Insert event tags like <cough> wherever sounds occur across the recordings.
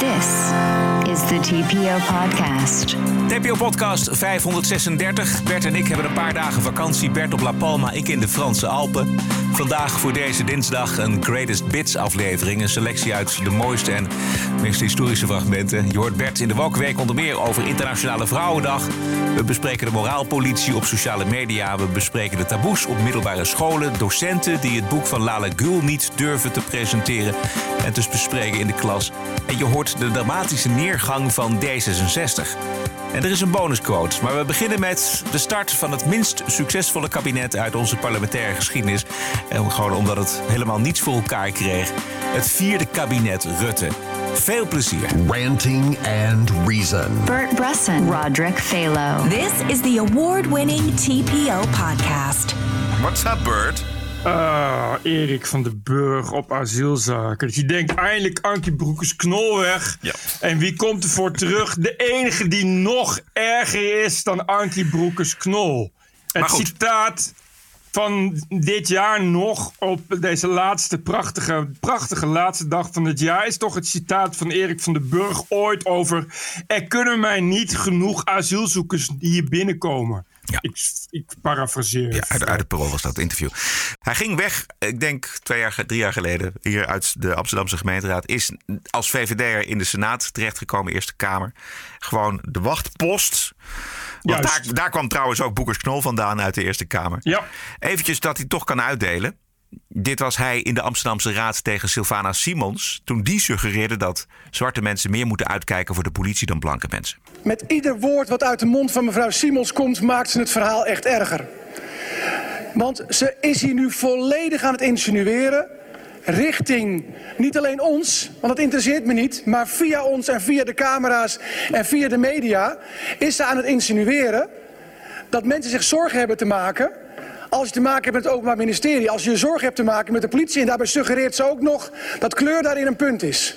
This is TPO podcast. TPO Podcast 536. Bert en ik hebben een paar dagen vakantie. Bert op La Palma, ik in de Franse Alpen. Vandaag voor deze dinsdag een Greatest Bits aflevering. Een selectie uit de mooiste en meest historische fragmenten. Je hoort Bert in de Walkweek onder meer over Internationale Vrouwendag. We bespreken de moraalpolitie op sociale media. We bespreken de taboes op middelbare scholen. Docenten die het boek van Lala Gül niet durven te presenteren en dus bespreken in de klas. En je hoort de dramatische neergang van D66. En er is een bonusquote, maar we beginnen met de start van het minst succesvolle kabinet uit onze parlementaire geschiedenis. En gewoon omdat het helemaal niets voor elkaar kreeg. Het vierde kabinet Rutte. Veel plezier. Ranting and Reason. Bert Bresson, Roderick Phalo. This is the award winning TPO podcast. What's up, Bert? Ah, Erik van den Burg op asielzaken. Dat je denkt, eindelijk Ankie Broekers knol weg. Ja. En wie komt er voor terug? De enige die nog erger is dan Ankie Broekers knol. Het citaat van dit jaar nog op deze laatste prachtige, prachtige laatste dag van het jaar is toch het citaat van Erik van den Burg ooit over er kunnen mij niet genoeg asielzoekers hier binnenkomen. Ja. Ik, ik parafraseer. Ja, uit, uit het parool was dat interview. Hij ging weg, ik denk twee jaar, drie jaar geleden, hier uit de Amsterdamse gemeenteraad. Is als VVD'er in de Senaat terechtgekomen, Eerste Kamer. Gewoon de wachtpost. Want daar, daar kwam trouwens ook Boekers Knol vandaan uit de Eerste Kamer. Ja. Eventjes dat hij toch kan uitdelen. Dit was hij in de Amsterdamse Raad tegen Sylvana Simons. Toen die suggereerde dat zwarte mensen meer moeten uitkijken voor de politie dan blanke mensen. Met ieder woord wat uit de mond van mevrouw Simons komt, maakt ze het verhaal echt erger. Want ze is hier nu volledig aan het insinueren. Richting niet alleen ons, want dat interesseert me niet. Maar via ons en via de camera's en via de media is ze aan het insinueren dat mensen zich zorgen hebben te maken. Als je te maken hebt met het Openbaar Ministerie. Als je zorgen hebt te maken met de politie. En daarbij suggereert ze ook nog dat kleur daarin een punt is.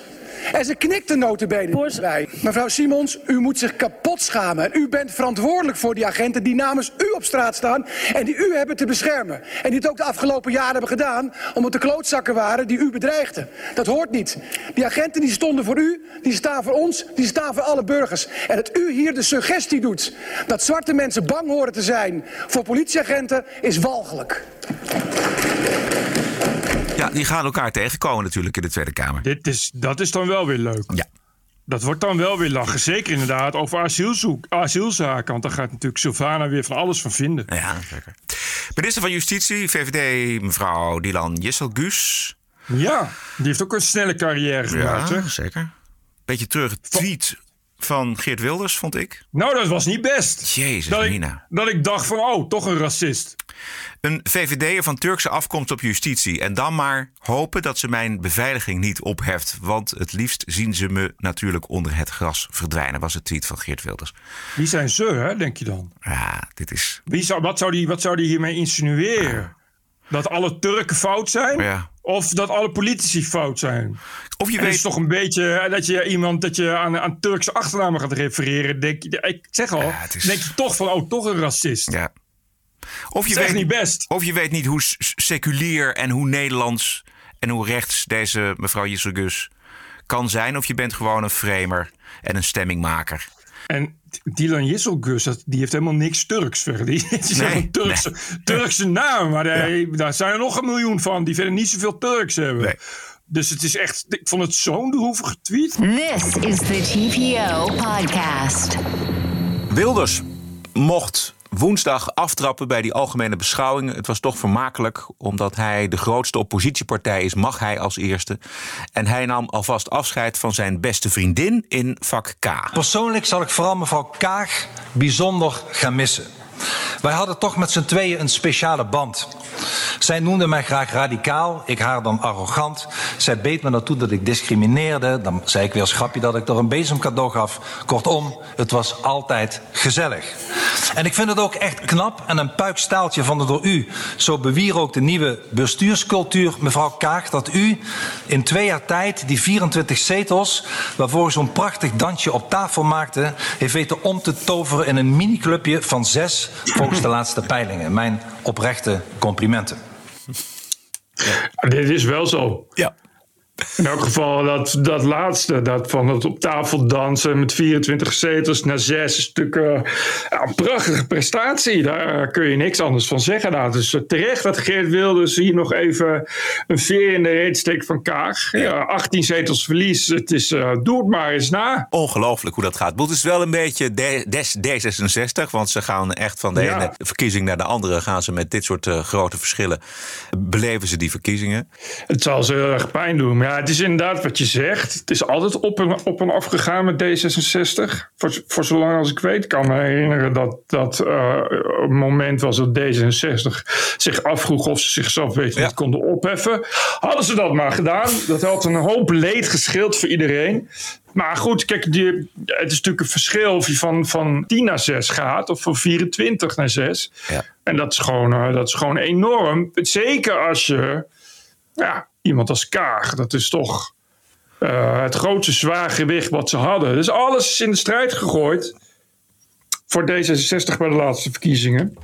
En ze knikt de notenbenen bij. Mevrouw Simons, u moet zich kapot schamen. En u bent verantwoordelijk voor die agenten die namens u op straat staan. En die u hebben te beschermen. En die het ook de afgelopen jaren hebben gedaan. Omdat de klootzakken waren die u bedreigden. Dat hoort niet. Die agenten die stonden voor u, die staan voor ons, die staan voor alle burgers. En dat u hier de suggestie doet dat zwarte mensen bang horen te zijn voor politieagenten is walgelijk. Die gaan elkaar tegenkomen natuurlijk in de Tweede Kamer. Dit is, dat is dan wel weer leuk. Ja. Dat wordt dan wel weer lachen. Zeker inderdaad over asielzoek, asielzaken. Want daar gaat natuurlijk Sylvana weer van alles van vinden. Ja, zeker. Minister van Justitie, VVD, mevrouw Dylan Jesselgus. Ja, die heeft ook een snelle carrière gemaakt. Ja, hè? zeker. Beetje terug tweet van Geert Wilders, vond ik. Nou, dat was niet best. Jezus, dat ik, dat ik dacht van, oh, toch een racist. Een VVD'er van Turkse afkomst op justitie. En dan maar hopen dat ze mijn beveiliging niet opheft. Want het liefst zien ze me natuurlijk onder het gras verdwijnen, was het tweet van Geert Wilders. Wie zijn ze, hè, denk je dan? Ja, dit is. Wie zou, wat, zou die, wat zou die hiermee insinueren? Dat alle Turken fout zijn? Ja. Of dat alle politici fout zijn? Of je En het weet. is toch een beetje eh, dat je iemand dat je aan, aan Turkse achternamen gaat refereren. Denk ik zeg al, Ja, is- denk je toch van, oh, toch een racist. Ja. Of je weet niet best. Of je weet niet hoe seculier en hoe Nederlands en hoe rechts deze mevrouw Jesselgus kan zijn. Of je bent gewoon een framer en een stemmingmaker. En Dylan Jesselgus, dat- die heeft helemaal niks Turks verder. Die het <laughs> is Nee, een Turkse, Turkse naam, maar daar, daar zijn er nog een miljoen van die verder niet zoveel Turks hebben. Nee. Dus het is echt, ik vond het zo'n droevige tweet. This is the TPO podcast. Wilders mocht woensdag aftrappen bij die algemene beschouwing. Het was toch vermakelijk, omdat hij de grootste oppositiepartij is, mag hij als eerste. En hij nam alvast afscheid van zijn beste vriendin in vak K. Persoonlijk zal ik vooral mevrouw Kaag bijzonder gaan missen. Wij hadden toch met z'n tweeën een speciale band. Zij noemde mij graag radicaal, ik haar dan arrogant. Zij beet me naartoe dat ik discrimineerde. Dan zei ik weer als grapje dat ik er een bezemcadeau gaf. Kortom, het was altijd gezellig. En ik vind het ook echt knap en een puikstaaltje van de door u zo bewierookte nieuwe bestuurscultuur, mevrouw Kaag, dat u in twee jaar tijd die 24 zetels, waarvoor u zo'n prachtig dansje op tafel maakte, heeft weten om te toveren in een miniclubje van zes volgens de laatste peilingen. Mijn oprechte complimenten. Dit is wel zo. Ja. In elk geval dat, dat laatste, dat van het op tafel dansen met 24 zetels naar 6 is natuurlijk ja, een prachtige prestatie. Daar kun je niks anders van zeggen. Nou, dus terecht dat Geert Wilders hier nog even een veer in de reet steekt van Kaag. Ja, 18 zetels verlies, het is, uh, doe het maar eens na. Ongelooflijk hoe dat gaat. Het is wel een beetje des D66, want ze gaan echt van de ja. ene verkiezing naar de andere gaan ze met dit soort uh, grote verschillen. Beleven ze die verkiezingen? Het zal ze heel erg pijn doen. Ja, het is inderdaad wat je zegt. Het is altijd op en, op en af gegaan met D66. Voor, voor zolang als ik weet, kan me herinneren dat dat uh, een moment was dat D66 zich afvroeg of ze zichzelf weten ja. niet konden opheffen. Hadden ze dat maar gedaan. Dat had een hoop leed gescheeld voor iedereen. Maar goed, kijk, die, het is natuurlijk een verschil of je van, van 10 naar 6 gaat of van 24 naar 6. Ja. En dat is, gewoon, uh, dat is gewoon enorm. Zeker als je ja, iemand als Kaag, dat is toch uh, het grootste zwaargewicht wat ze hadden. Dus alles is in de strijd gegooid voor D66 bij de laatste verkiezingen.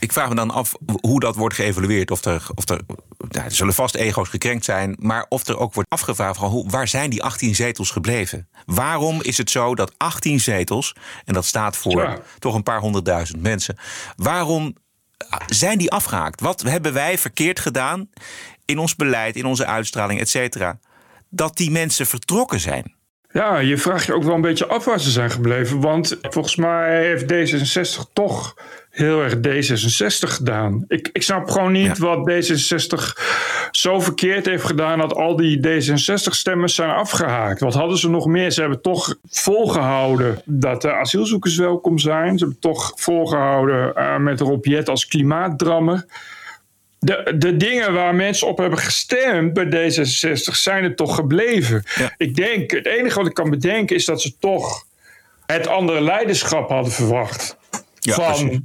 Ik vraag me dan af hoe dat wordt geëvalueerd. Of er, of er, er zullen vast ego's gekrenkt zijn, maar of er ook wordt afgevraagd van hoe, waar zijn die 18 zetels gebleven? Waarom is het zo dat 18 zetels, en dat staat voor ja. toch een paar honderdduizend mensen, waarom zijn die afgehaakt? Wat hebben wij verkeerd gedaan in ons beleid, in onze uitstraling, et cetera, dat die mensen vertrokken zijn? Ja, je vraagt je ook wel een beetje af waar ze zijn gebleven. Want volgens mij heeft D66 toch heel erg D66 gedaan. Ik, ik snap gewoon niet ja. wat D66 zo verkeerd heeft gedaan dat al die D66-stemmen zijn afgehaakt. Wat hadden ze nog meer? Ze hebben toch volgehouden dat de asielzoekers welkom zijn. Ze hebben toch volgehouden uh, met Rob Jet als klimaatdrammer. De, de dingen waar mensen op hebben gestemd bij D66 zijn er toch gebleven. Ja. Ik denk, het enige wat ik kan bedenken is dat ze toch het andere leiderschap hadden verwacht. Ja, van precies.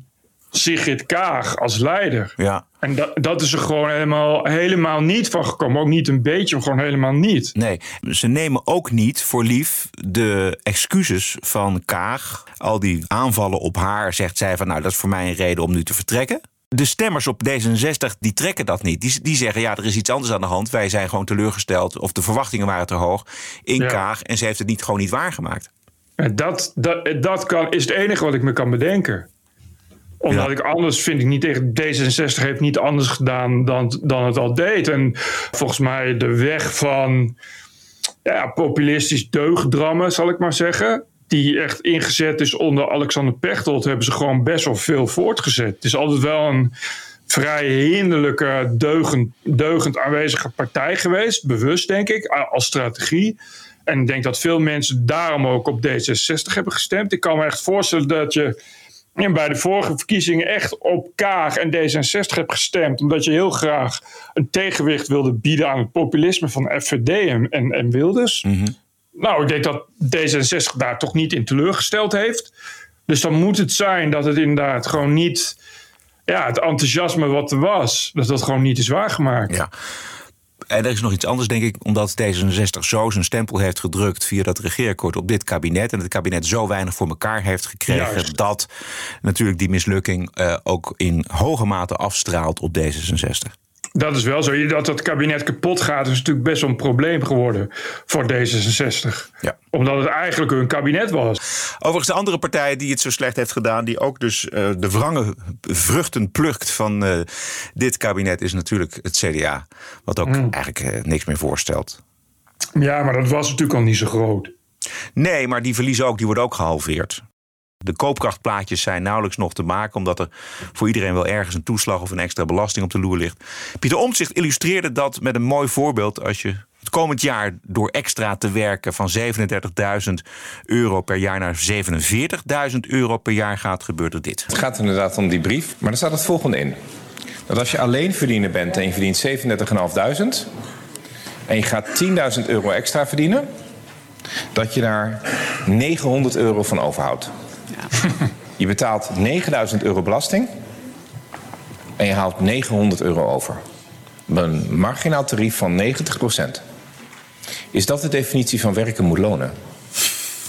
Sigrid Kaag als leider. Ja. En dat, dat is er gewoon helemaal, helemaal niet van gekomen. Ook niet een beetje, maar gewoon helemaal niet. Nee, ze nemen ook niet voor lief de excuses van Kaag. Al die aanvallen op haar zegt zij van nou dat is voor mij een reden om nu te vertrekken. De stemmers op D66 die trekken dat niet. Die, die zeggen ja, er is iets anders aan de hand. Wij zijn gewoon teleurgesteld of de verwachtingen waren te hoog in ja. Kaag. En ze heeft het niet, gewoon niet waargemaakt. En dat, dat, dat kan, is het enige wat ik me kan bedenken omdat ja. ik anders vind ik niet tegen D66 heeft niet anders gedaan dan, dan het al deed. En volgens mij de weg van ja, populistisch deugdrammen, zal ik maar zeggen. Die echt ingezet is onder Alexander Pechtold, hebben ze gewoon best wel veel voortgezet. Het is altijd wel een vrij hinderlijke, deugend, deugend aanwezige partij geweest. Bewust, denk ik, als strategie. En ik denk dat veel mensen daarom ook op D66 hebben gestemd. Ik kan me echt voorstellen dat je bij de vorige verkiezingen echt op Kaag en D66 hebt gestemd. Omdat je heel graag een tegenwicht wilde bieden aan het populisme van FVD en, en, Wilders. Mhm. Nou, ik denk dat D66 daar toch niet in teleurgesteld heeft. Dus dan moet het zijn dat het inderdaad gewoon niet. Ja, het enthousiasme wat er was, dat dat gewoon niet is waargemaakt. Ja. En er is nog iets anders, denk ik, omdat D66 zo zijn stempel heeft gedrukt via dat regeerakkoord op dit kabinet. En het kabinet zo weinig voor elkaar heeft gekregen Juist. dat natuurlijk die mislukking uh, ook in hoge mate afstraalt op D66. Dat is wel zo. Dat het kabinet kapot gaat, is natuurlijk best wel een probleem geworden voor D66. Ja. Omdat het eigenlijk hun kabinet was. Overigens, de andere partij die het zo slecht heeft gedaan, die ook dus uh, de wrange vruchten plukt van uh, dit kabinet, is natuurlijk het CDA. Wat ook mm. eigenlijk uh, niks meer voorstelt. Ja, maar dat was natuurlijk al niet zo groot. Nee, maar die verliezen ook, die worden ook gehalveerd. De koopkrachtplaatjes zijn nauwelijks nog te maken, omdat er voor iedereen wel ergens een toeslag of een extra belasting op de loer ligt. Pieter Omtzigt illustreerde dat met een mooi voorbeeld. Als je het komend jaar door extra te werken van 37.000 euro per jaar naar 47.000 euro per jaar gaat, gebeurt er dit. Het gaat inderdaad om die brief, maar er staat het volgende in. Dat als je alleen verdiener bent en je verdient 37.500 en je gaat 10.000 euro extra verdienen, dat je daar 900 euro van overhoudt. Je betaalt 9000 euro belasting en je haalt 900 euro over. Een marginaal tarief van 90% Is dat de definitie van werken moet lonen?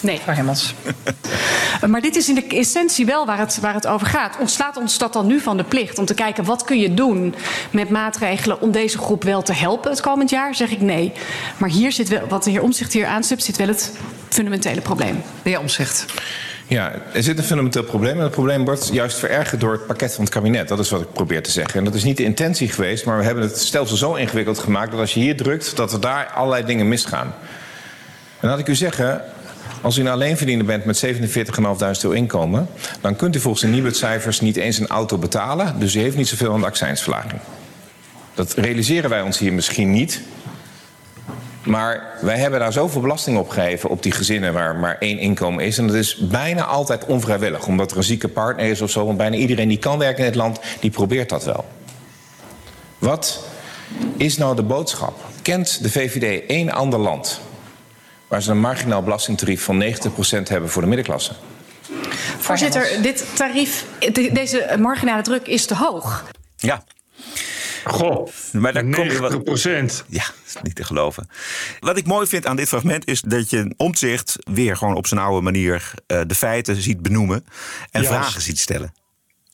Nee, mevrouw Hemmels. <laughs> Maar dit is in de essentie wel waar het, waar het over gaat. Ontslaat ons dat dan nu van de plicht om te kijken wat kun je doen met maatregelen om deze groep wel te helpen het komend jaar? Zeg ik nee. Maar hier zit wel, wat de heer Omzicht hier aanstipt, zit wel het fundamentele probleem. De heer Omzicht. Ja, er zit een fundamenteel probleem. En het probleem wordt juist verergerd door het pakket van het kabinet. Dat is wat ik probeer te zeggen. En dat is niet de intentie geweest, maar we hebben het stelsel zo ingewikkeld gemaakt dat als je hier drukt, dat er daar allerlei dingen misgaan. En laat ik u zeggen, als u een alleenverdiener bent met 47.500 euro inkomen, dan kunt u volgens de nieuwe cijfers niet eens een auto betalen. Dus u heeft niet zoveel aan de accijnsverlaging. Dat realiseren wij ons hier misschien niet. Maar wij hebben daar zoveel belasting op gegeven op die gezinnen waar maar één inkomen is. En dat is bijna altijd onvrijwillig, omdat er een zieke partner is of zo. Want bijna iedereen die kan werken in het land, die probeert dat wel. Wat is nou de boodschap? Kent de VVD één ander land waar ze een marginaal belastingtarief van 90% hebben voor de middenklasse? Voorzitter, dit tarief, deze marginale druk is te hoog. Ja, Goh, maar daar 90 kom je procent. Ja, dat is niet te geloven. Wat ik mooi vind aan dit fragment is dat je omzicht weer gewoon op zijn oude manier uh, de feiten ziet benoemen en Juist. vragen ziet stellen.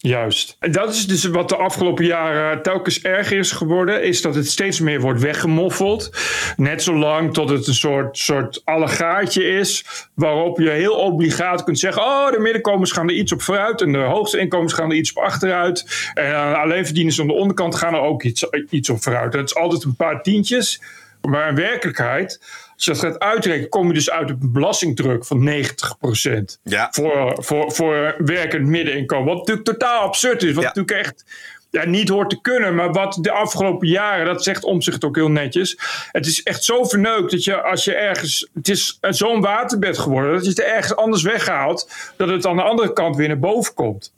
Juist. En dat is dus wat de afgelopen jaren telkens erger is geworden, is dat het steeds meer wordt weggemoffeld. Net zolang tot het een soort, soort allegaatje is, waarop je heel obligaat kunt zeggen, oh, de middenkomens gaan er iets op vooruit en de hoogste inkomens gaan er iets op achteruit. En alleenverdieners aan de onderkant gaan er ook iets, iets op vooruit. Dat is altijd een paar tientjes. Maar in werkelijkheid, als je dat gaat uitrekenen, kom je dus uit op een belastingdruk van 90%. Ja. Voor, voor, voor werkend middeninkomen. Wat natuurlijk totaal absurd is. Wat Ja. natuurlijk echt ja, niet hoort te kunnen. Maar wat de afgelopen jaren, dat zegt Omzicht ook heel netjes. Het is echt zo verneukt dat je als je ergens. Het is zo'n waterbed geworden. Dat je het ergens anders weghaalt. Dat het aan de andere kant weer naar boven komt.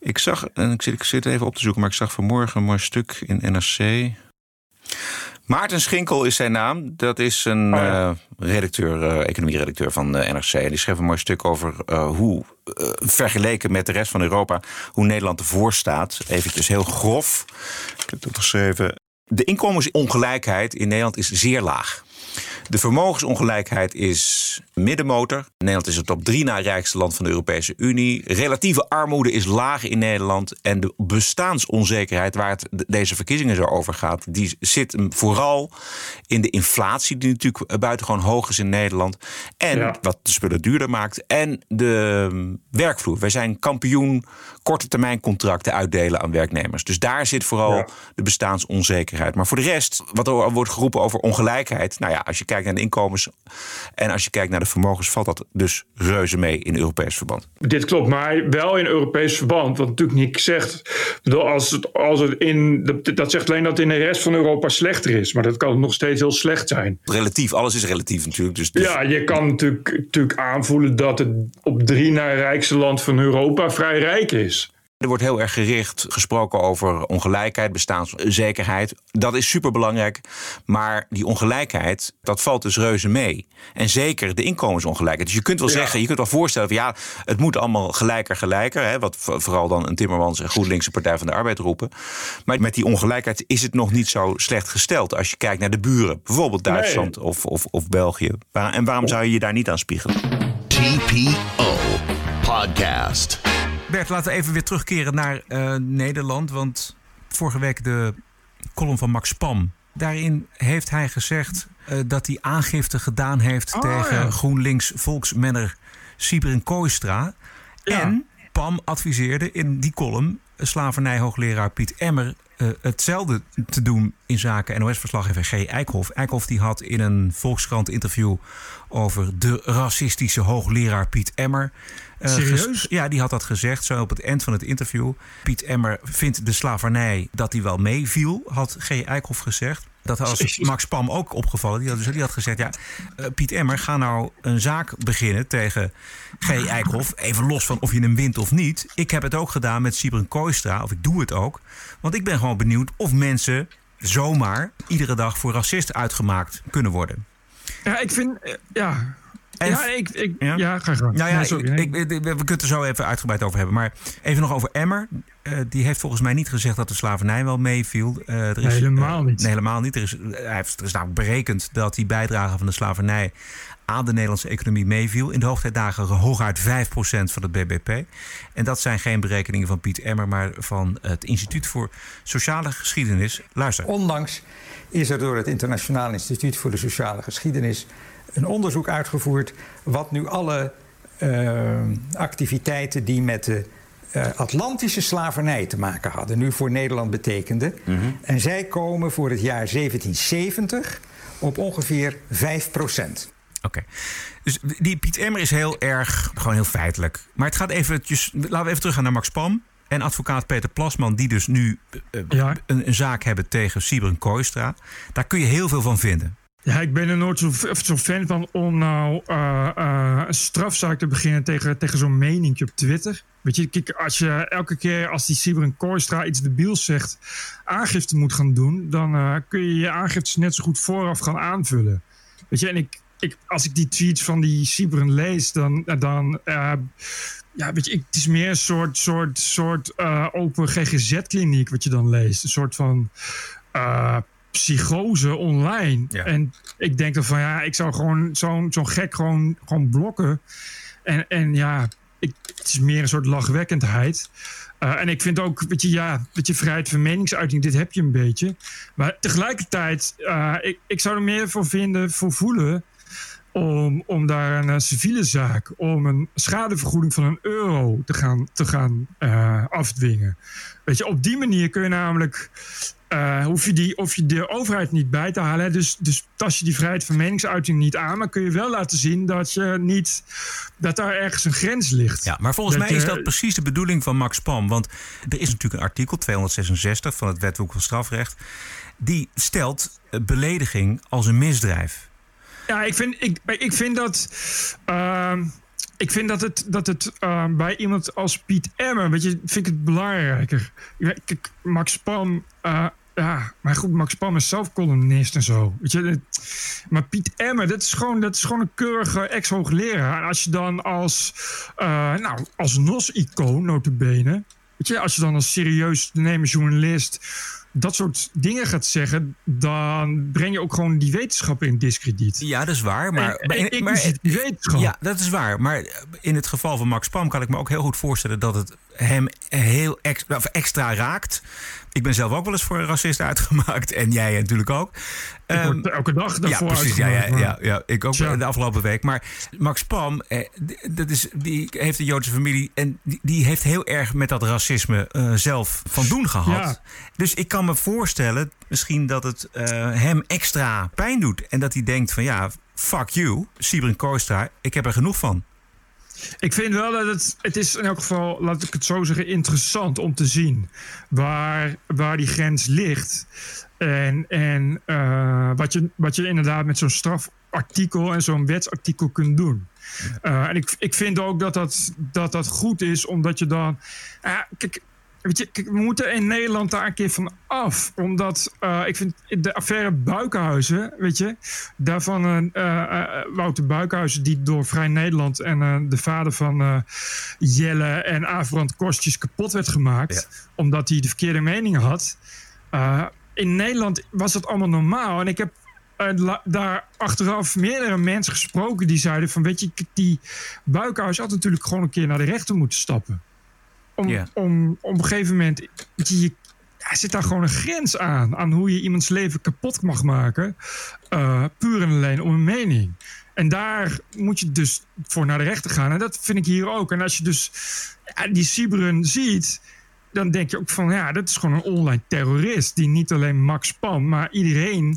Ik zag, en ik zit, ik zit even op te zoeken, maar ik zag vanmorgen een mooi stuk in NRC. Maarten Schinkel is zijn naam. Dat is een Oh ja. eh, redacteur, eh, economie-redacteur van eh, NRC. En die schreef een mooi stuk over hoe, vergeleken met de rest van Europa, hoe Nederland ervoor staat. Eventjes heel grof. Ik heb het geschreven. De inkomensongelijkheid in Nederland is zeer laag. De vermogensongelijkheid is middenmotor. Nederland is het top drie na rijkste land van de Europese Unie. Relatieve armoede is laag in Nederland. En de bestaansonzekerheid waar het de- deze verkiezingen zo over gaat... die zit vooral in de inflatie... die natuurlijk buitengewoon hoog is in Nederland. En Ja. wat de spullen duurder maakt. En de mm, werkvloer. Wij zijn kampioen korte termijn contracten uitdelen aan werknemers. Dus daar zit vooral Ja. de bestaansonzekerheid. Maar voor de rest, wat er wordt geroepen over ongelijkheid. Nou ja, als je kijkt naar de inkomens en als je kijkt naar de vermogens, valt dat dus reuze mee in Europees verband. Dit klopt, maar wel in Europees verband. Wat natuurlijk niet zegt. Als het, als het in, dat- dat zegt alleen dat het in de rest van Europa slechter is. Maar dat kan nog steeds heel slecht zijn. Relatief, alles is relatief natuurlijk. Dus, dus Ja, je kan natuurlijk, natuurlijk aanvoelen dat het op drie na rijkste land van Europa vrij rijk is. Er wordt heel erg gericht gesproken over ongelijkheid, bestaanszekerheid. Dat is superbelangrijk. Maar die ongelijkheid, dat valt dus reuze mee. En zeker de inkomensongelijkheid. Dus je kunt wel Ja. zeggen, je kunt wel voorstellen van ja, het moet allemaal gelijker, gelijker. Hè, wat vo- vooral dan een Timmermans en GroenLinkse Partij van de Arbeid roepen. Maar met die ongelijkheid is het nog niet zo slecht gesteld. Als je kijkt naar de buren, bijvoorbeeld Duitsland of, of, of België. Waar- En waarom zou je je daar niet aan spiegelen? TPO Podcast. Bert, laten we even weer terugkeren naar eh, Nederland. Want vorige week de column van Max Pam. Daarin heeft hij gezegd eh, dat hij aangifte gedaan heeft Oh, tegen ja. GroenLinks volksmenner Sibren Kooistra. Ja. En Pam adviseerde in die column slavernijhoogleraar Piet Emmer eh, hetzelfde te doen in zaken NOS-verslaggever G. Eikhoff. Eikhoff die had in een Volkskrant interview over de racistische hoogleraar Piet Emmer. eh, Serieus? ja, die had dat gezegd, zo op het eind van het interview. Piet Emmer vindt de slavernij dat die wel meeviel, had G. Eikhoff gezegd. Dat was. Max Pam ook opgevallen. Die had, dus, die had gezegd, ja, eh, Piet Emmer, ga nou een zaak beginnen tegen G. Eikhoff. Even los van of je hem wint of niet. Ik heb het ook gedaan met Sibren Kooistra, of ik doe het ook. Want ik ben gewoon benieuwd of mensen zomaar iedere dag voor racist uitgemaakt kunnen worden. Ja, ik vind. eh, Ja. En- ja, ik, ik, ja? ga gang. Nou ja, Nee, sorry. ik- ik- ik- we kunnen het er zo even uitgebreid over hebben. Maar even nog over Emmer. Eh, die heeft volgens mij niet gezegd dat de slavernij wel meeviel. Eh, er is, Nee, helemaal eh, niet. Nee, helemaal niet. Er is, hij heeft, er is namelijk berekend dat die bijdrage van de slavernij aan de Nederlandse economie meeviel. In de hoogtijdagen hooguit 5% van het BBP. En dat zijn geen berekeningen van Piet Emmer, maar van het Instituut voor Sociale Geschiedenis. Luister. Onlangs is er door het Internationaal Instituut voor de Sociale Geschiedenis een onderzoek uitgevoerd wat nu alle eh, activiteiten die met de eh, Atlantische slavernij te maken hadden, nu voor Nederland betekende. En zij komen voor het jaar 1770 op ongeveer 5 procent. Oké. Dus die Piet Emmer is heel erg, gewoon heel feitelijk. Maar het gaat eventjes, laten we even teruggaan naar Max Pam. En advocaat Peter Plasman, die dus nu eh, een, een zaak hebben tegen Sibren Kooistra. Daar kun je heel veel van vinden. Ja, ik ben er nooit zo, fan van om nou eh, eh, een strafzaak te beginnen tegen, tegen zo'n meningje op Twitter. Weet je, kijk, als je elke keer als die Sibren Kooistra iets debiels zegt, aangifte moet gaan doen, dan eh, kun je je aangiftes net zo goed vooraf gaan aanvullen. Weet je, en ik, ik, als ik die tweets van die Sibren lees, dan, dan ja, weet je, ik, het is meer een soort, soort, soort open GGZ-kliniek wat je dan leest. Een soort van psychose online. En ik denk dan van ja, ik zou gewoon zo'n zo'n gek gewoon, gewoon blokken. En, en ja, ik, het is meer een soort lachwekkendheid. Eh, en ik vind ook, weet je, ja, weet je, vrijheid van meningsuiting, dit heb je een beetje. Maar tegelijkertijd, eh, ik, ik zou er meer voor vinden, voor voelen om, om daar een eh, civiele zaak, om een schadevergoeding van een euro te gaan, te gaan afdwingen. Weet je, op die manier kun je namelijk, eh, hoef, je die, hoef je de overheid niet bij te halen. Dus, dus tas je die vrijheid van meningsuiting niet aan, maar kun je wel laten zien dat je niet, dat daar ergens een grens ligt. Ja, maar volgens Dat mij is dat precies de bedoeling van Max Pam. Want er is natuurlijk een artikel, 266 van het Wetboek van Strafrecht. Die stelt belediging als een misdrijf. Ja, ik vind, ik, ik vind dat. ehm, ik vind dat het, dat het ehm, bij iemand als Piet Emmer, weet je, vind ik het belangrijker. Kijk, Max Pam, eh, ja, maar goed, Max Pam is zelf columnist en zo. Weet je, maar Piet Emmer, dat is gewoon, dat is gewoon een keurige ex-hoogleraar. En als je dan als, eh, nou, als NOS-icoon, notabene, weet je, als je dan als serieus te nemen journalist dat soort dingen gaat zeggen, dan breng je ook gewoon die wetenschap in discrediet. Ja, dat is waar. Maar, En- en maar- wetenschap. Ja, dat is waar. Maar in het geval van Max Pam kan ik me ook heel goed voorstellen dat het hem heel ex- of extra raakt. Ik ben zelf ook wel eens voor een racist uitgemaakt. En jij natuurlijk ook. Ik Ehm, word elke dag daarvoor Ja, precies. Ja, ja, ja, ik ook de afgelopen week. Maar Max Pam, eh, dat is, die heeft een Joodse familie. En die, die heeft heel erg met dat racisme eh, zelf van doen gehad. Ja. Dus ik kan me voorstellen, misschien dat het eh, hem extra pijn doet. En dat hij denkt van ja, fuck you, Sibren Kooistra. Ik heb er genoeg van. Ik vind wel dat het, het is in elk geval, laat ik het zo zeggen, interessant om te zien waar, waar die grens ligt. En, en eh, wat, je, wat je inderdaad met zo'n strafartikel en zo'n wetsartikel kunt doen. Eh, en ik, ik vind ook dat dat, dat dat goed is, omdat je dan. eh, kijk, Weet je, kijk, we moeten in Nederland daar een keer van af. Omdat eh, ik vind de affaire Buikenhuizen, weet je, daarvan eh, eh, Wouter Buikenhuizen, die door Vrij Nederland en de vader van Jelle en Averand Kostjes kapot werd gemaakt. Omdat hij de verkeerde mening had. In Nederland was dat allemaal normaal. En ik heb daar achteraf meerdere mensen gesproken die zeiden van... weet je, die Buikenhuis had natuurlijk gewoon een keer naar de rechter moeten stappen. Om, om, op een gegeven moment... je, ja, zit daar gewoon een grens aan. Aan hoe je iemands leven kapot mag maken. eh, puur en alleen om een mening. En daar moet je dus voor naar de rechter gaan. En dat vind ik hier ook. En als je dus die Sibren ziet dan denk je ook van ja, dat is gewoon een online terrorist. Die niet alleen Max Pam, maar iedereen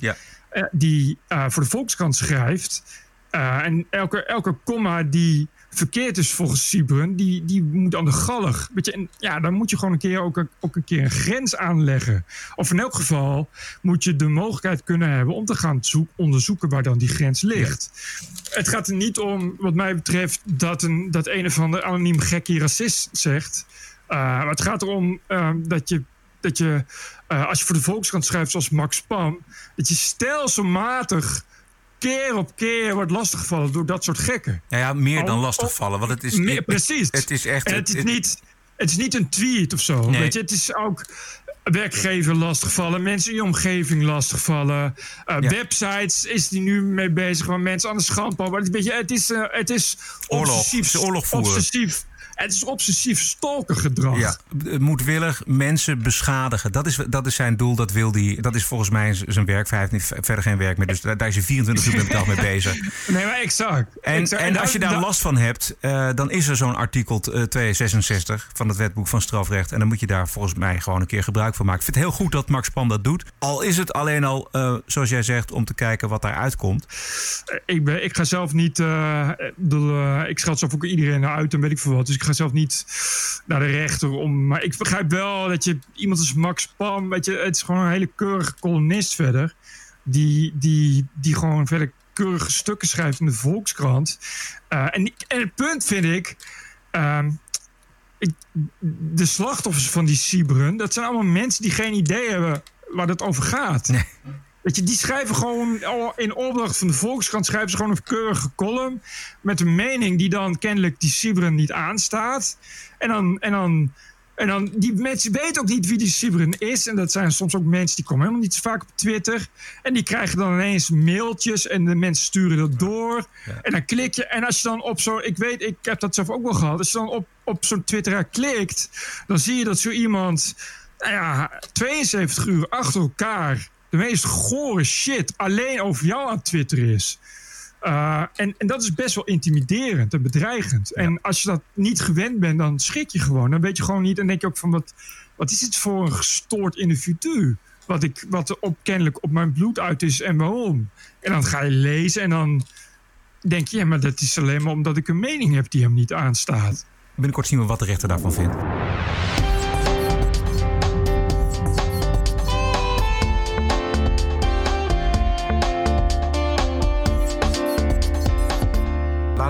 eh, die eh, voor de Volkskrant schrijft. en elke, elke komma die verkeerd is volgens Sibren, die, die moet aan de gallig. Weet je, en ja, dan moet je gewoon een keer ook, een- ook een keer een grens aanleggen. Of in elk geval moet je de mogelijkheid kunnen hebben om te gaan zoek, onderzoeken waar dan die grens ligt. Het gaat er niet om, wat mij betreft, dat, een, dat een of ander anoniem gekkie racist zegt. Uh, maar het gaat erom uh, dat je, dat je uh, als je voor de Volkskrant schrijft zoals Max Pam, dat je stelselmatig keer op keer wordt lastiggevallen door dat soort gekken. Ja, ja meer dan Oh, lastigvallen. Want het is, Meer, het- precies. Het is echt... En het, is niet, het is niet een tweet of zo. Nee. Weet je, het is ook werkgever lastigvallen, mensen in je omgeving lastigvallen. eh, Ja. Websites is die nu mee bezig, waar mensen aan de schandpaal. Maar het is, een beetje, het is, eh, het is Oorlog. obsessief. Het is oorlog voeren. obsessief. Het is obsessief stalkergedrag. Ja, moedwillig mensen beschadigen. Dat is, dat is zijn doel, dat wil die. Dat is volgens mij zijn werk. Hij heeft niet verder geen werk meer. Dus daar daar is hij 24 uur per dag mee bezig. <laughs> Nee, maar exact. En, Exact. en als je daar last van hebt, eh, dan is er zo'n artikel eh, 266 van het wetboek van strafrecht. En dan moet je daar volgens mij gewoon een keer gebruik van maken. Ik vind het heel goed dat Max Pam dat doet. Al is het alleen al, eh, zoals jij zegt, om te kijken wat daaruit komt. ik, ben, ik ga zelf niet. eh, ik eh, scheld zelf ook iedereen uit en weet ik veel wat. Dus ik ga zelf niet naar de rechter om. Maar ik begrijp wel dat je iemand als Max Pam. Weet je, het is gewoon een hele keurige columnist verder. Die, die, die gewoon verder keurige stukken schrijft in de Volkskrant. Eh, en, en het punt vind ik. ehm, ik, de slachtoffers van die Sibren, dat zijn allemaal mensen die geen idee hebben waar het over gaat. Weet je, die schrijven gewoon in opdracht van de Volkskrant schrijven ze gewoon een keurige column met een mening die dan kennelijk die Sibren niet aanstaat. En dan, en dan, en dan die mensen weten ook niet wie die Sibren is. En dat zijn soms ook mensen die komen helemaal niet zo vaak op Twitter. En die krijgen dan ineens mailtjes en de mensen sturen dat door. En dan klik je. En als je dan op zo'n, ik weet, ik heb dat zelf ook wel gehad. Als je dan op, op zo'n Twitteraar klikt, dan zie je dat zo iemand, nou ja, 72 uur achter elkaar de meest gore shit alleen over jou aan Twitter is. Uh, en, en dat is best wel intimiderend en bedreigend. En als je dat niet gewend bent, dan schrik je gewoon. Dan weet je gewoon niet. En denk je ook van wat, wat is dit voor een gestoord individu? Wat, ik, wat er op, kennelijk op mijn bloed uit is en waarom. En dan ga je lezen en dan denk je, ja, maar dat is alleen maar omdat ik een mening heb die hem niet aanstaat. Binnenkort zien we wat de rechter daarvan vindt.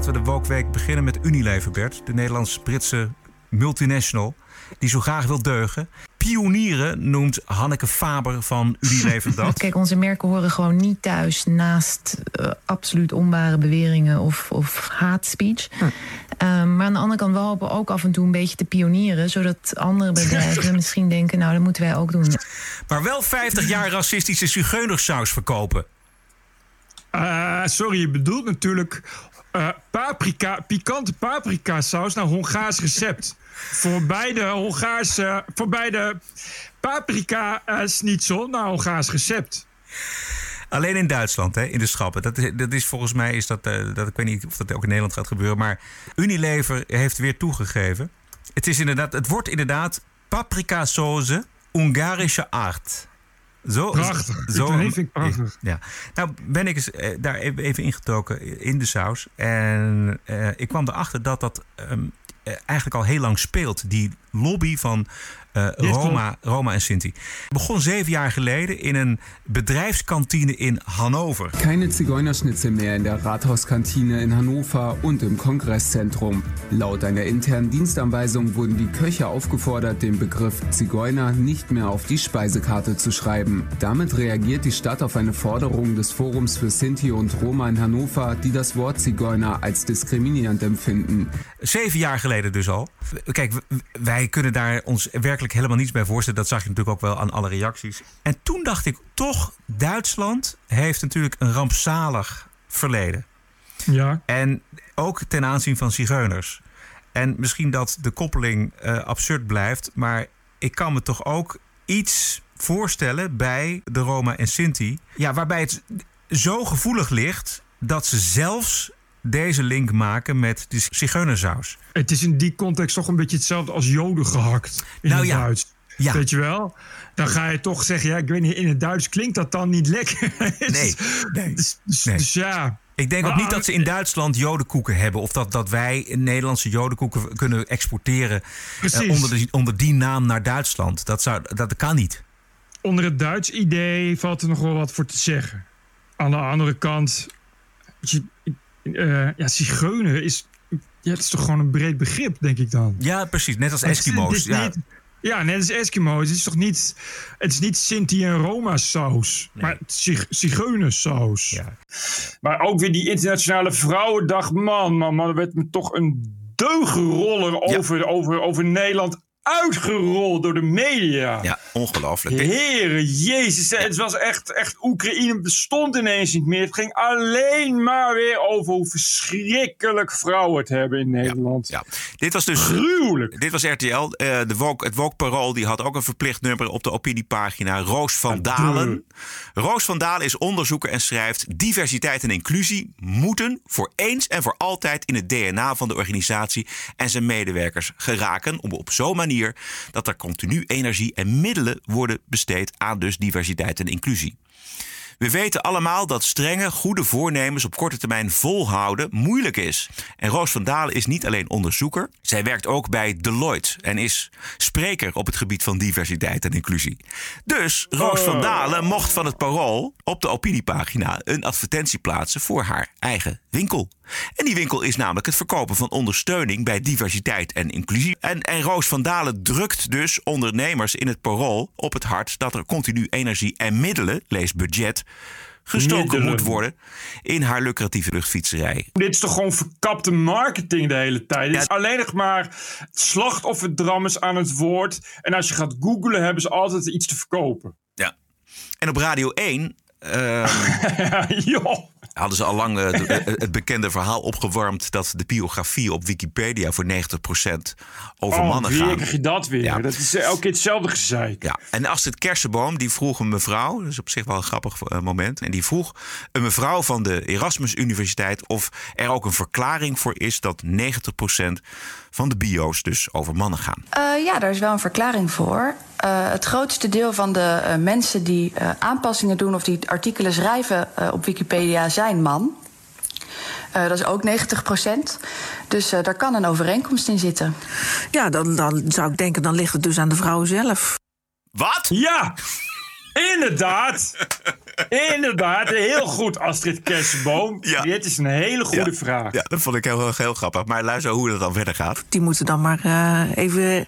Laten we de Wokweek beginnen met Unilever, Bert. De Nederlands-Britse multinational die zo graag wil deugen. Pionieren noemt Hanneke Faber van Unilever <laughs> dat. Kijk, onze merken horen gewoon niet thuis naast uh, absoluut onware beweringen of, of hate speech. Hm. Um, maar aan de andere kant, we hopen ook af en toe een beetje te pionieren, zodat andere bedrijven <laughs> misschien denken, nou, dat moeten wij ook doen. Maar wel 50 jaar racistische zigeunersaus verkopen. Uh, sorry, je bedoelt natuurlijk uh, paprika, pikante paprika saus naar Hongaars recept. voor beide Hongaarse, voor beide paprika uh, schnitzel naar Hongaars recept. Alleen in Duitsland, hè, in de schappen. Dat is, dat is volgens mij, is dat, uh, dat, ik weet niet of dat ook in Nederland gaat gebeuren. Maar Unilever heeft weer toegegeven. Het, is inderdaad, het wordt inderdaad paprika sauce Ungarische aard. Zo, prachtig. Zo, dat vind ik prachtig. Ja. Nou ben ik eens uh, daar even, ingetoken in de saus. En uh, ik kwam erachter dat dat um, uh, eigenlijk al heel lang speelt. Die lobby van uh, Roma, Roma en Sinti. Begon zeven jaar geleden in een bedrijfskantine in Hannover. Keine Zigeunerschnitzel mehr in der Rathauskantine in Hannover und im Kongresszentrum. Laut einer internen Dienstanweisung wurden die Köche aufgefordert, den Begriff Zigeuner nicht mehr auf die Speisekarte zu schreiben. Damit reagiert die Stadt auf eine Forderung des Forums für Sinti und Roma in Hannover, die das Wort Zigeuner als diskriminierend empfinden. Zeven jaar geleden dus al. Kijk, wij kunnen daar ons werkelijk helemaal niets bij voorstellen. Dat zag je natuurlijk ook wel aan alle reacties. En toen dacht ik toch, Duitsland heeft natuurlijk een rampzalig verleden. Ja. En ook ten aanzien van zigeuners. En misschien dat de koppeling uh, absurd blijft, maar ik kan me toch ook iets voorstellen bij de Roma en Sinti. Ja, waarbij het zo gevoelig ligt dat ze zelfs deze link maken met de zigeunersaus. Het is in die context toch een beetje hetzelfde als joden gehakt in nou, het ja. Duits. Ja. Weet je wel? Dan ga je toch zeggen, ja, ik weet niet, in het Duits klinkt dat dan niet lekker. <laughs> Nee, nee. Dus, dus, nee. dus ja. Ik denk ook niet dat ze in Duitsland jodenkoeken hebben. Of dat, dat wij Nederlandse jodenkoeken kunnen exporteren. Uh, onder, de, onder die naam naar Duitsland. Dat, zou, dat kan niet. Onder het Duits idee valt er nog wel wat voor te zeggen. Aan de andere kant, je, uh, ja, zigeuner is, ja, het is toch gewoon een breed begrip, denk ik dan. Ja, precies. Net als Eskimo's. Is, ja. niet, Ja, net als Eskimo. Het is toch niet, het is niet Sinti en Roma saus, maar zig- zigeunersaus. Ja. Maar ook weer die internationale vrouwendag. Man, man, man, er werd me toch een deugenroller over, over, over Nederland uitgerold door de media. Ja, ongelooflijk. Heren, jezus, het was echt, echt, Oekraïne bestond ineens niet meer. Het ging alleen maar weer over hoe verschrikkelijk vrouwen het hebben in Nederland. Ja, dit was dus. Gruwelijk. Dit was RTL. Eh, de Woke, het Woke Parool die had ook een verplicht nummer op de opiniepagina. Roos van Dalen. Roos van Dalen is onderzoeker en schrijft: diversiteit en inclusie moeten voor eens en voor altijd in het DNA van de organisatie en zijn medewerkers geraken. Om op zo'n manier dat er continu energie en middelen worden besteed aan dus diversiteit en inclusie. We weten allemaal dat strenge, goede voornemens op korte termijn volhouden moeilijk is. En Roos van Dalen is niet alleen onderzoeker, zij werkt ook bij Deloitte en is spreker op het gebied van diversiteit en inclusie. Dus Roos van Dalen mocht van het Parool op de opiniepagina een advertentie plaatsen voor haar eigen winkel. En die winkel is namelijk het verkopen van ondersteuning bij diversiteit en inclusie. En, en Roos van Dalen drukt dus ondernemers in het parool op het hart dat er continu energie en middelen, lees budget, gestoken moet worden in haar lucratieve luchtfietserij. Dit is toch gewoon verkapte marketing de hele tijd. Dit is alleen nog maar slachtofferdrammes aan het woord. En als je gaat googlen, hebben ze altijd iets te verkopen. Ja. En op Radio 1 ehm, <laughs> Joh. Hadden ze al lang eh, eh, het bekende verhaal opgewarmd dat de biografie op Wikipedia voor 90% over oh, mannen gaan. krijg je dat weer. Ja. Dat is elke keer hetzelfde gezeik. Ja, en Astrid Kersenboom die vroeg een mevrouw, dat is op zich wel een grappig eh, moment, en die vroeg een mevrouw van de Erasmus Universiteit of er ook een verklaring voor is dat 90% van de bio's dus over mannen gaan. Eh, ja, daar is wel een verklaring voor. Eh, het grootste deel van de eh, mensen die eh, aanpassingen doen of die artikelen schrijven eh, op Wikipedia zijn man. Eh, dat is ook 90 procent. Dus eh, daar kan een overeenkomst in zitten. Ja, dan, dan zou ik denken, dan ligt het dus aan de vrouw zelf. Wat? Ja, inderdaad. <laughs> inderdaad, heel goed Astrid Kersenboom. Dit is een hele goede vraag. Ja, dat vond ik heel, heel grappig. Maar luister hoe dat dan verder gaat. Die moeten dan maar eh, even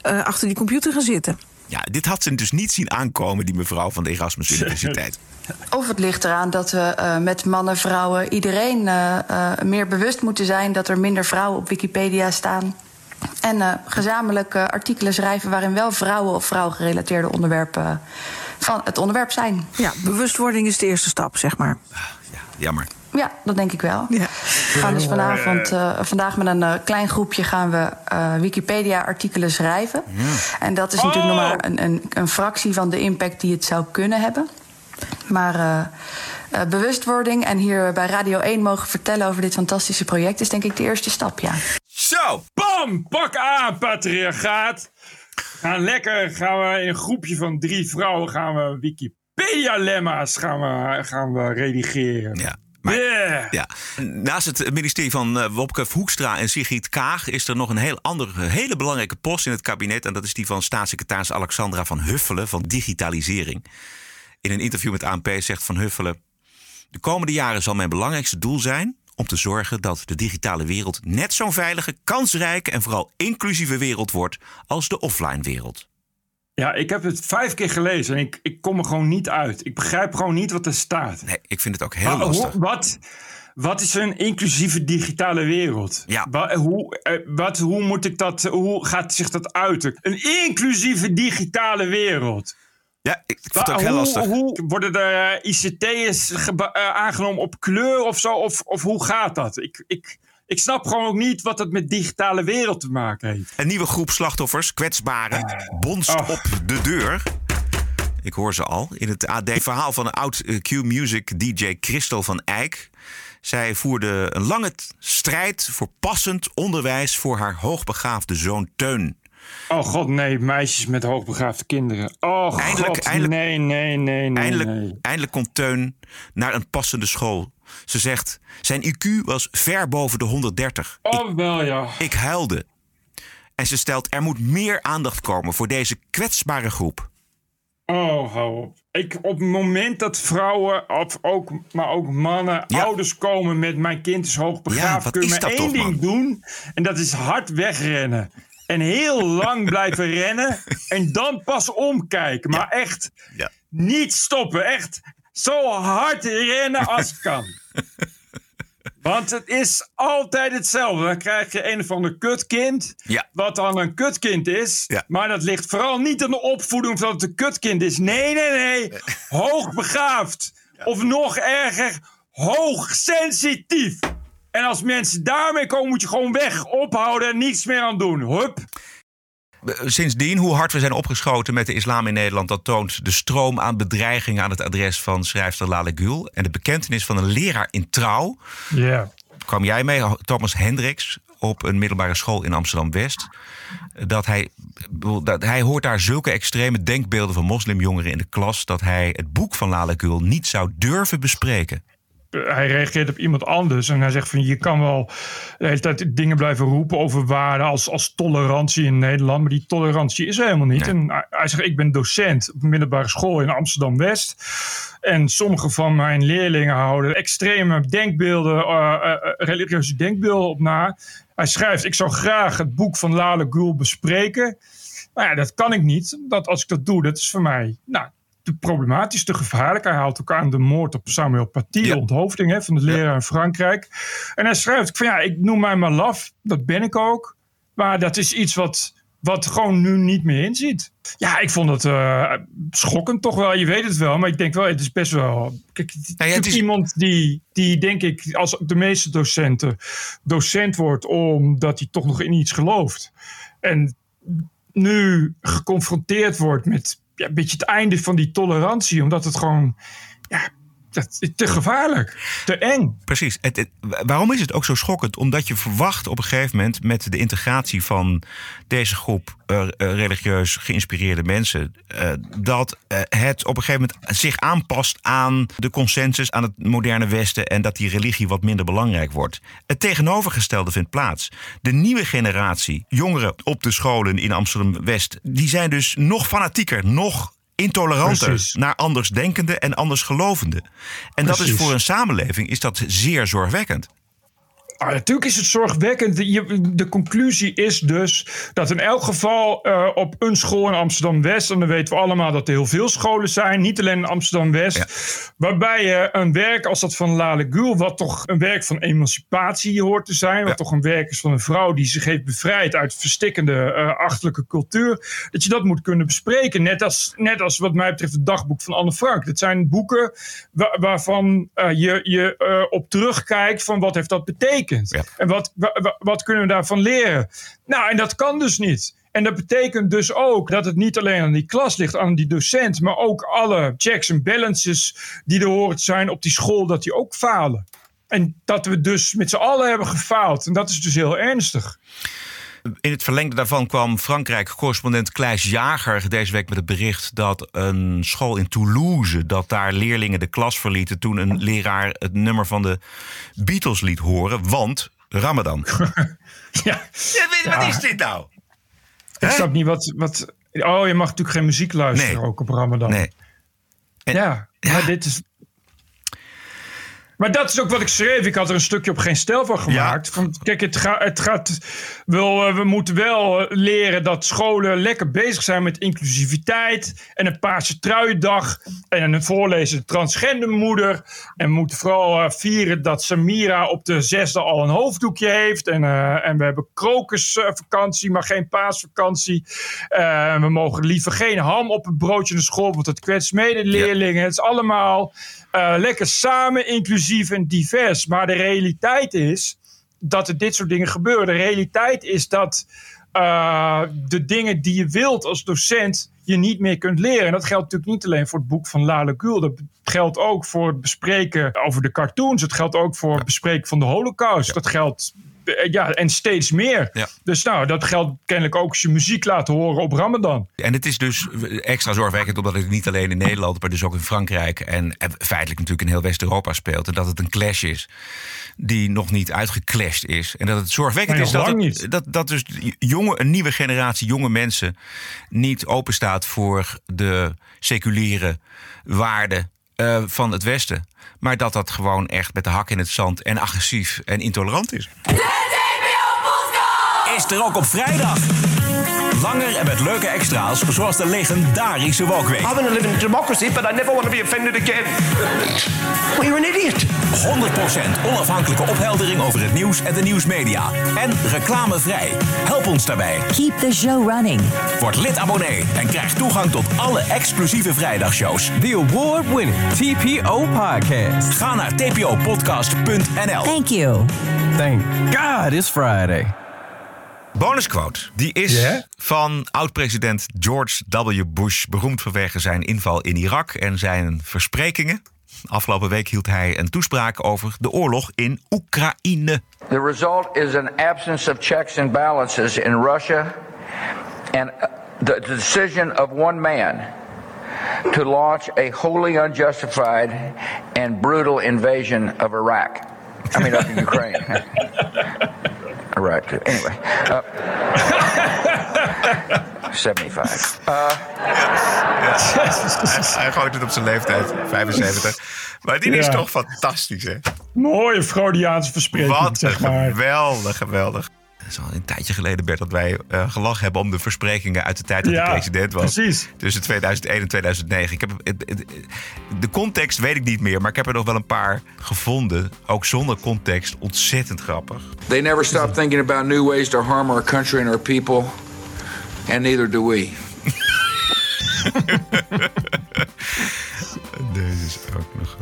eh, achter die computer gaan zitten. Ja, dit had ze dus niet zien aankomen, die mevrouw van de Erasmus Universiteit. <laughs> Of het ligt eraan dat we eh, met mannen, vrouwen, iedereen eh, eh, meer bewust moeten zijn dat er minder vrouwen op Wikipedia staan. En eh, gezamenlijk artikelen schrijven waarin wel vrouwen of vrouwgerelateerde onderwerpen van het onderwerp zijn. Ja, bewustwording is de eerste stap, zeg maar. Jammer. Ja, dat denk ik wel. We gaan dus vanavond, eh, vandaag met een eh, klein groepje gaan we eh, Wikipedia-artikelen schrijven. En dat is natuurlijk nog maar een, een, een fractie van de impact die het zou kunnen hebben. Maar eh, eh, bewustwording en hier bij Radio 1 mogen vertellen over dit fantastische project is denk ik de eerste stap, ja. Zo! Bam! Pak aan, patriarchaat. Gaan lekker, gaan we in een groepje van drie vrouwen gaan we Wikipedia-lemma's gaan we, gaan we redigeren. Ja. Yeah. Ja. Naast het ministerie van eh, Wopke Hoekstra en Sigrid Kaag is er nog een heel andere, hele belangrijke post in het kabinet. En dat is die van staatssecretaris Alexandra van Huffelen van digitalisering. In een interview met ANP zegt Van Huffelen: De komende jaren zal mijn belangrijkste doel zijn om te zorgen dat de digitale wereld net zo'n veilige, kansrijke en vooral inclusieve wereld wordt als de offline wereld. Ja, ik heb het vijf keer gelezen en ik, ik kom er gewoon niet uit. Ik begrijp gewoon niet wat er staat. Nee, ik vind het ook heel Maar hoe- lastig. wat, wat is een inclusieve digitale wereld? Ja. Hoe, eh, wat, hoe moet ik dat, hoe gaat zich dat uiten? Een inclusieve digitale wereld. Ja, ik vind het ook heel hoe, lastig. Hoe worden er eh, ICT'ers geba- eh, aangenomen op kleur of zo? Of, of hoe gaat dat? Ik, ik, ik snap gewoon ook niet wat het met digitale wereld te maken heeft. Een nieuwe groep slachtoffers, kwetsbaren, bonst Oh. op de deur. Ik hoor ze al. In het AD-verhaal van een oud eh, Q-Music DJ Christel van Eyck. Zij voerde een lange strijd voor passend onderwijs voor haar hoogbegaafde zoon Teun. Oh god, nee, meisjes met hoogbegaafde kinderen. Oh Eindelijk- god, eindelijk- nee, nee, nee, nee. Eindelijk, nee. eindelijk komt Teun naar een passende school. Ze zegt, zijn IQ was ver boven de 130. Oh wel ja. Ik huilde. En ze stelt, er moet meer aandacht komen voor deze kwetsbare groep. Oh, hou op. Ik, op het moment dat vrouwen, of ook, maar ook mannen, ouders komen met mijn kind is hoogbegaafd, wat kun je is maar één ding man? doen. En dat is hard wegrennen. En heel lang blijven <laughs> rennen. En dan pas omkijken. Maar echt Ja. niet stoppen. Echt zo hard rennen als <laughs> kan. Want het is altijd hetzelfde. Dan krijg je een of ander kutkind. Ja. Wat dan een kutkind is. Ja. Maar dat ligt vooral niet aan de opvoeding van dat het een kutkind is. Nee, nee, nee. <laughs> Hoogbegaafd. Of nog erger, hoogsensitief. En als mensen daarmee komen, moet je gewoon weg. Ophouden en niets meer aan doen. Hup. Sindsdien, hoe hard we zijn opgeschoten met de islam in Nederland... dat toont de stroom aan bedreigingen aan het adres van schrijfster Lale Gül... en de bekentenis van een leraar in trouw. Ja. kwam jij mee, Thomas Hendricks, op een middelbare school in Amsterdam-West. Dat hij, dat hij hoort daar zulke extreme denkbeelden van moslimjongeren in de klas... dat hij het boek van Lale Gül niet zou durven bespreken. Hij reageert op iemand anders. En hij zegt van je kan wel de hele tijd dingen blijven roepen over waarden als, als tolerantie in Nederland. Maar die tolerantie is er helemaal niet. En hij, hij zegt ik ben docent op een middelbare school in Amsterdam-West. En sommige van mijn leerlingen houden extreme denkbeelden, eh, eh, eh, religieuze denkbeelden op na. Hij schrijft ik zou graag het boek van Lale Gül bespreken. Maar ja, dat kan ik niet. Dat, als ik dat doe, dat is voor mij nou, te problematisch, te gevaarlijk. Hij haalt ook aan de moord op Samuel Paty, de onthoofding hè, van de leraar in Frankrijk. En hij schrijft van ja, ik noem mij maar laf, dat ben ik ook. Maar dat is iets wat, wat gewoon nu niet meer inziet. Ja, ik vond het eh, schokkend toch wel. Je weet het wel, maar ik denk wel, het is best wel... Kijk, het is natuurlijk iemand die, die, denk ik, als de meeste docenten docent wordt... omdat hij toch nog in iets gelooft. En nu geconfronteerd wordt met ja, een beetje het einde van die tolerantie. Omdat het gewoon ja, dat is te gevaarlijk, te eng. Precies. Het, waarom is het ook zo schokkend? Omdat je verwacht op een gegeven moment met de integratie van deze groep eh, eh, religieus geïnspireerde mensen, eh, dat het op een gegeven moment zich aanpast aan de consensus, aan het moderne Westen en dat die religie wat minder belangrijk wordt. Het tegenovergestelde vindt plaats. De nieuwe generatie jongeren op de scholen in Amsterdam West, die zijn dus nog fanatieker, nog intoleranter Precies. naar andersdenkenden en andersgelovenden. En dat is voor een samenleving is dat zeer zorgwekkend. Ah, natuurlijk is het zorgwekkend. De, de conclusie is dus dat in elk geval eh, op een school in Amsterdam-West... en dan weten we allemaal dat er heel veel scholen zijn... niet alleen in Amsterdam-West... waarbij je een werk als dat van Lale Gül... wat toch een werk van emancipatie hoort te zijn... wat toch een werk is van een vrouw die zich heeft bevrijd... uit verstikkende eh, achterlijke cultuur... dat je dat moet kunnen bespreken. Net als, net als wat mij betreft het dagboek van Anne Frank. Dat zijn boeken wa- waarvan eh, je, je op terugkijkt... van wat heeft dat betekend? En wat, wa- wa- wat kunnen we daarvan leren? Nou, en dat kan dus niet. En dat betekent dus ook dat het niet alleen aan die klas ligt, aan die docent, maar ook alle checks en balances die er horen te zijn op die school, dat die ook falen. En dat we dus met z'n allen hebben gefaald. En dat is dus heel ernstig. In het verlengde daarvan kwam Frankrijk-correspondent Kleis Jager deze week met het bericht dat een school in Toulouse, dat daar leerlingen de klas verlieten toen een leraar het nummer van de Beatles liet horen, want Ramadan. <laughs> Ja. Wat is dit nou? Ik snap niet wat, wat. Oh, je mag natuurlijk geen muziek luisteren Nee. ook op Ramadan. Nee. ja, maar dit is. Maar dat is ook wat ik schreef. Ik had er een stukje op geen stijl van gemaakt. Van, kijk, het, ga, het gaat wel. eh, we moeten wel eh, leren dat scholen lekker bezig zijn met inclusiviteit. En een paarse truidag. En een voorlezen transgendermoeder. En we moeten vooral eh, vieren dat Samira op de zesde al een hoofddoekje heeft. En, en we hebben krokusvakantie, maar geen paasvakantie. We mogen liever geen ham op het broodje in de school, want dat kwetst medeleerlingen. Het is allemaal eh, lekker samen, inclusief en divers. Maar de realiteit is dat er dit soort dingen gebeuren. De realiteit is dat eh, de dingen die je wilt als docent je niet meer kunt leren. En dat geldt natuurlijk niet alleen voor het boek van Lale Gül. Dat geldt ook voor het bespreken over de cartoons. Het geldt ook voor het bespreken van de holocaust. Dat geldt ja, en steeds meer. Dus nou, dat geldt kennelijk ook als je muziek laat horen op Ramadan. En het is dus extra zorgwekkend omdat het niet alleen in Nederland, maar dus ook in Frankrijk en eh, feitelijk natuurlijk in heel West-Europa speelt. En dat het een clash is die nog niet uitgeclashed is. En dat het zorgwekkend is dat, het- dat, dat dus jonge, een nieuwe generatie jonge mensen niet openstaat voor de seculiere waarden eh, van het Westen. Maar dat dat gewoon echt met de hak in het zand en agressief en intolerant is. Is er ook op vrijdag. Langer en met leuke extra's, zoals de legendarische Walkweek. I want to live in a democracy, but I never want to be offended again. Well, you're an idiot. 100% onafhankelijke opheldering over het nieuws en de nieuwsmedia. En reclamevrij. Help ons daarbij. Keep the show running. Word lid abonnee en krijg toegang tot alle exclusieve vrijdagshows. The award-winning TPO podcast. Ga naar tpopodcast.nl. Thank you. Thank God it's Friday. Bonusquote. Die is van oud-president George W. Bush. Beroemd vanwege zijn inval in Irak en zijn versprekingen. Afgelopen week hield hij een toespraak over de oorlog in Oekraïne. The result is an absence of checks and balances in Russia and uh, the decision of one man to launch a wholly unjustified and brutal invasion of Iraq. I mean, of Ukraine. <laughs> Too. Anyway. Uh, <laughs> 75. Uh, hij gooit het op zijn leeftijd, 75. Maar die is toch fantastisch, hè? Mooie Freudiaanse verspreking, Wat zeg een maar. geweldig, geweldig. Het is al een tijdje geleden, Bert, dat wij eh, gelachen hebben om de versprekingen uit de tijd dat Ja, hij president was. precies. Tussen 2001 en 2009. Ik heb, het- het- het- de context weet ik niet meer, maar ik heb er nog wel een paar gevonden. Ook zonder context. Ontzettend grappig. they never stop thinking about new ways to harm our country and our people, and neither do we. <laughs> Deze is ook nog.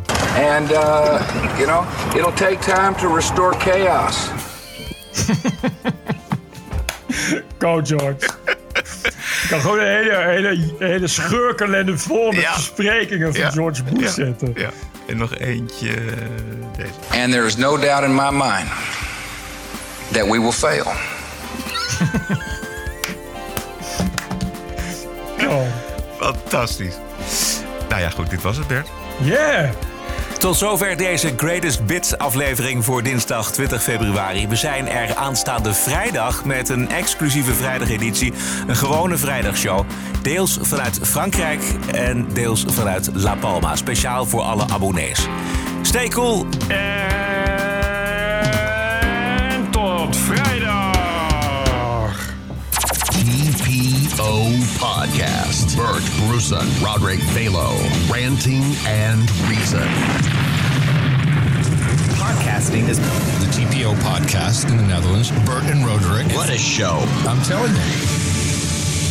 And, uh, you know, it'll take time to restore chaos. <laughs> Go, George. Ik kan gewoon een hele, hele, hele scheurkalender vol met versprekingen van Ja. George Bush Ja. zetten. Ja. En nog eentje. eh, Deze. And there is no doubt in my mind that we will fail. <laughs> Fantastisch. Nou ja, goed, dit was het, Bert. Yeah! Tot zover deze Greatest Bits aflevering voor dinsdag 20 februari. We zijn er aanstaande vrijdag met een exclusieve vrijdageditie. Een gewone vrijdagshow. Deels vanuit Frankrijk en deels vanuit La Palma. Speciaal voor alle abonnees. Stay cool. En TPO Podcast. Bert Bruson, Roderick Balo, Ranting and Reason. Podcasting is the TPO podcast in the Netherlands. Bert and Roderick. What a show. I'm telling you.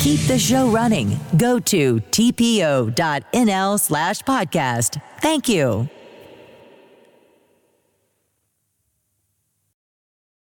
Keep the show running. Go to tpo.nl slash podcast. Thank you.